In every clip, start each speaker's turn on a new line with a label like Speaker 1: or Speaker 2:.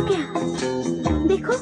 Speaker 1: आ गया? देखो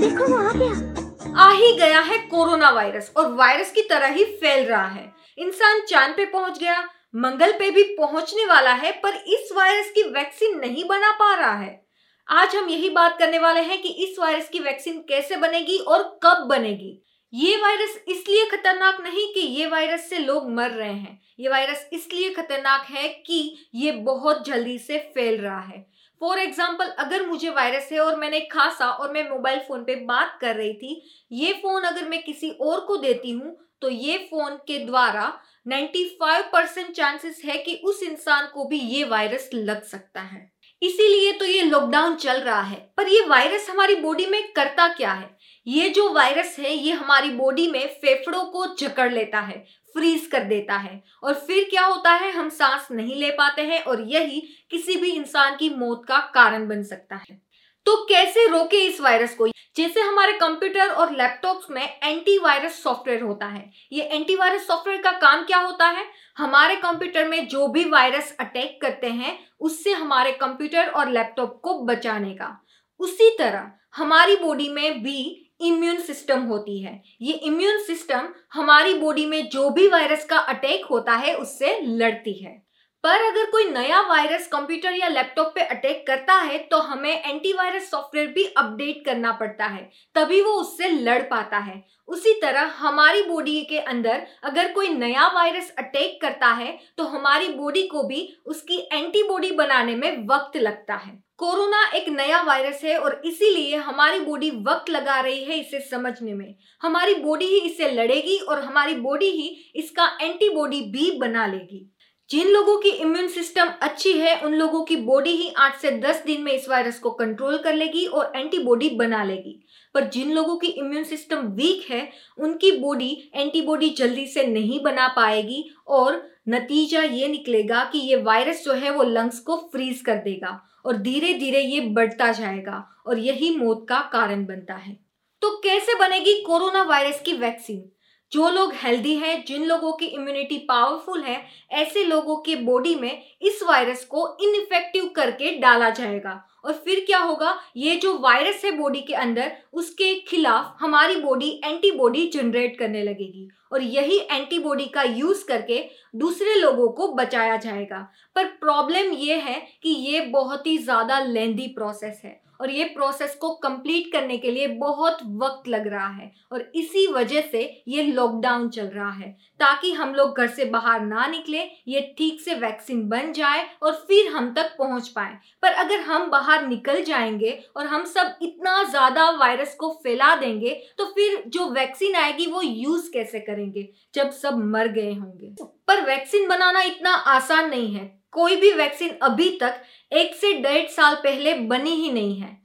Speaker 1: देखो वो आ गया।
Speaker 2: आ ही गया है कोरोना वायरस और वायरस की तरह ही फैल रहा है। इंसान चाँद पे पहुँच गया, मंगल पे भी पहुँचने वाला है, पर इस वायरस की वैक्सीन नहीं बना पा रहा है। आज हम यही बात करने वाले हैं कि इस वायरस की वैक्सीन कैसे बनेगी और कब बनेगी। ये वायरस इसलिए खतरनाक नहीं कि ये वायरस से लोग मर रहे हैं। ये वायरस इसलिए खतरनाक है कि ये बहुत जल्दी से फैल रहा है। फॉर एग्ज़ाम्पल अगर मुझे वायरस है और मैंने खांसा और मैं मोबाइल फ़ोन पे बात कर रही थी, ये फ़ोन अगर मैं किसी और को देती हूँ तो ये फ़ोन के द्वारा 95 परसेंट चांसेस है कि उस इंसान को भी ये वायरस लग सकता है। इसीलिए तो ये लॉकडाउन चल रहा है। पर ये वायरस हमारी बॉडी में करता क्या है? ये जो वायरस है, ये हमारी बॉडी में फेफड़ों को जकड़ लेता है फ्रीज कर देता है। और फिर क्या होता है? हम सांस नहीं ले पाते हैं और यही किसी भी इंसान की मौत का कारण बन सकता है। तो कैसे रोके इस वायरस को? जैसे हमारे कंप्यूटर और लैपटॉप्स में एंटीवायरस सॉफ्टवेयर होता है, ये एंटीवायरस सॉफ्टवेयर का काम क्या होता है? हमारे कंप्यूटर में जो भी वायरस अटैक करते हैं, उससे हमारे कंप्यूटर और लैपटॉप को बचाने का। उसी तरह हमारी बॉडी में भी इम्यून सिस्टम होती है। ये इम्यून सिस्टम हमारी बॉडी में जो भी वायरस का अटैक होता है, उससे लड़ती है। पर अगर कोई नया वायरस कंप्यूटर या लैपटॉप पे अटैक करता है तो हमें एंटीवायरस सॉफ्टवेयर भी अपडेट करना पड़ता है। तभी वो उससे लड़ पाता है। उसी तरह हमारी बॉडी के अंदर अगर कोई नया वायरस अटैक करता है तो हमारी बॉडी को भी उसकी एंटीबॉडी बनाने में वक्त लगता है। कोरोना एक नया वायरस है और इसीलिए हमारी बॉडी वक्त लगा रही है इसे समझने में। हमारी बॉडी ही इसे लड़ेगी और हमारी बॉडी ही इसका एंटीबॉडी भी बना लेगी। जिन लोगों की इम्यून सिस्टम अच्छी है, उन लोगों की बॉडी ही आठ से दस दिन में इस वायरस को कंट्रोल कर लेगी और एंटीबॉडी बना लेगी। पर जिन लोगों की इम्यून सिस्टम वीक है, उनकी बॉडी एंटीबॉडी जल्दी से नहीं बना पाएगी और नतीजा ये निकलेगा कि ये वायरस जो है वो लंग्स को फ्रीज कर देगा और धीरे धीरे ये बढ़ता जाएगा और यही मौत का कारण बनता है। तो कैसे बनेगी कोरोना वायरस की वैक्सीन जो लोग हेल्दी हैं, जिन लोगों की इम्यूनिटी पावरफुल है, ऐसे लोगों के बॉडी में इस वायरस को इनइफेक्टिव करके डाला जाएगा। और फिर क्या होगा? ये जो वायरस है बॉडी के अंदर, उसके खिलाफ हमारी बॉडी एंटीबॉडी जनरेट करने लगेगी। और यही एंटीबॉडी का यूज़ करके दूसरे लोगों को बचाया जाएगा। पर प्रॉब्लम ये है कि ये बहुत ही ज़्यादा लेंदी प्रोसेस है। और ये प्रोसेस को कंप्लीट करने के लिए बहुत वक्त लग रहा है और इसी वजह से ये लॉकडाउन चल रहा है ताकि हम लोग घर से बाहर ना निकले, ये ठीक से वैक्सीन बन जाए और फिर हम तक पहुँच पाए। पर अगर हम बाहर निकल जाएँगे और हम सब इतना ज़्यादा वायरस को फैला देंगे तो फिर जो वैक्सीन आएगी वो यूज़ कैसे करेंगे जब सब मर गए होंगे? पर वैक्सीन बनाना इतना आसान नहीं है। कोई भी वैक्सीन अभी तक एक से डेढ़ साल पहले बनी ही नहीं है।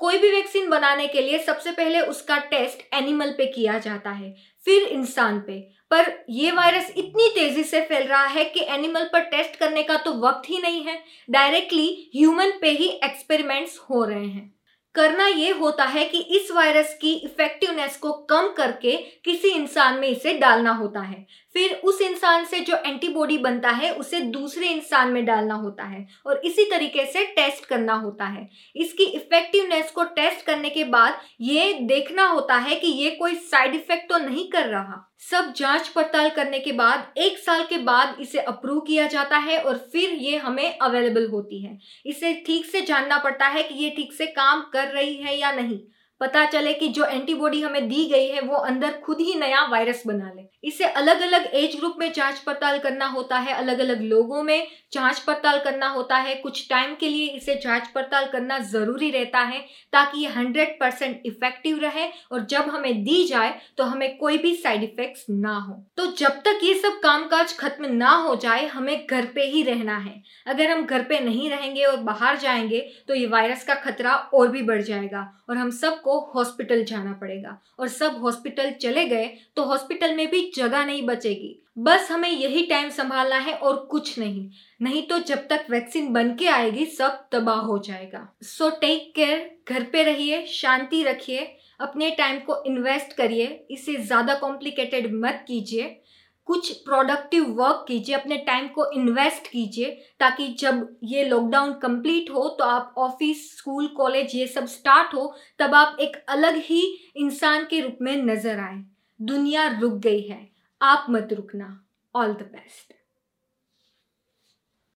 Speaker 2: कोई भी वैक्सीन बनाने के लिए सबसे पहले उसका टेस्ट एनिमल पे किया जाता है, फिर इंसान पे। पर यह वायरस इतनी तेज़ी से फैल रहा है कि एनिमल पर टेस्ट करने का तो वक्त ही नहीं है। डायरेक्टली ह्यूमन पे ही एक्सपेरिमेंट्स हो रहे हैं। करना ये होता है कि इस वायरस की इफेक्टिवनेस को कम करके किसी इंसान में इसे डालना होता है। फिर उस इंसान से जो एंटीबॉडी बनता है, उसे दूसरे इंसान में डालना होता है और इसी तरीके से टेस्ट करना होता है। इसकी इफेक्टिवनेस को टेस्ट करने के बाद ये देखना होता है कि ये कोई साइड इफ़ेक्ट तो नहीं कर रहा। सब जाँच पड़ताल करने के बाद, एक साल के बाद इसे अप्रूव किया जाता है और फिर ये हमें अवेलेबल होती है। इसे ठीक से जानना पड़ता है कि ये ठीक से काम कर रही है या नहीं। पता चले कि जो एंटीबॉडी हमें दी गई है, वो अंदर खुद ही नया वायरस बना ले। इसे अलग अलग एज ग्रुप में जाँच पड़ताल करना होता है अलग अलग लोगों में जाँच पड़ताल करना होता है। कुछ टाइम के लिए इसे जाँच पड़ताल करना ज़रूरी रहता है, ताकि ये हंड्रेड परसेंट इफ़ेक्टिव रहे और जब हमें दी जाए तो हमें कोई भी साइड इफेक्ट्स ना हो। तो जब तक ये सब कामकाज खत्म ना हो जाए, हमें घर पे ही रहना है। अगर हम घर पे नहीं रहेंगे और बाहर जाएँगे तो ये वायरस का खतरा और भी बढ़ जाएगा और हम सबको हॉस्पिटल जाना पड़ेगा। और सब हॉस्पिटल चले गए तो हॉस्पिटल में भी जगह नहीं बचेगी। बस हमें यही टाइम संभालना है और कुछ नहीं। नहीं तो जब तक वैक्सीन बन के आएगी, सब तबाह हो जाएगा। सो टेक केयर घर पे रहिए, शांति रखिए, अपने टाइम को इन्वेस्ट करिए, इसे ज़्यादा कॉम्प्लिकेटेड मत कीजिए। कुछ प्रोडक्टिव वर्क कीजिए, अपने टाइम को इन्वेस्ट कीजिए, ताकि जब ये लॉकडाउन कंप्लीट हो तो आप ऑफ़िस स्कूल कॉलेज ये सब स्टार्ट हो, तब आप एक अलग ही इंसान के रूप में नज़र आए। दुनिया रुक गई है। आप मत रुकना। All the best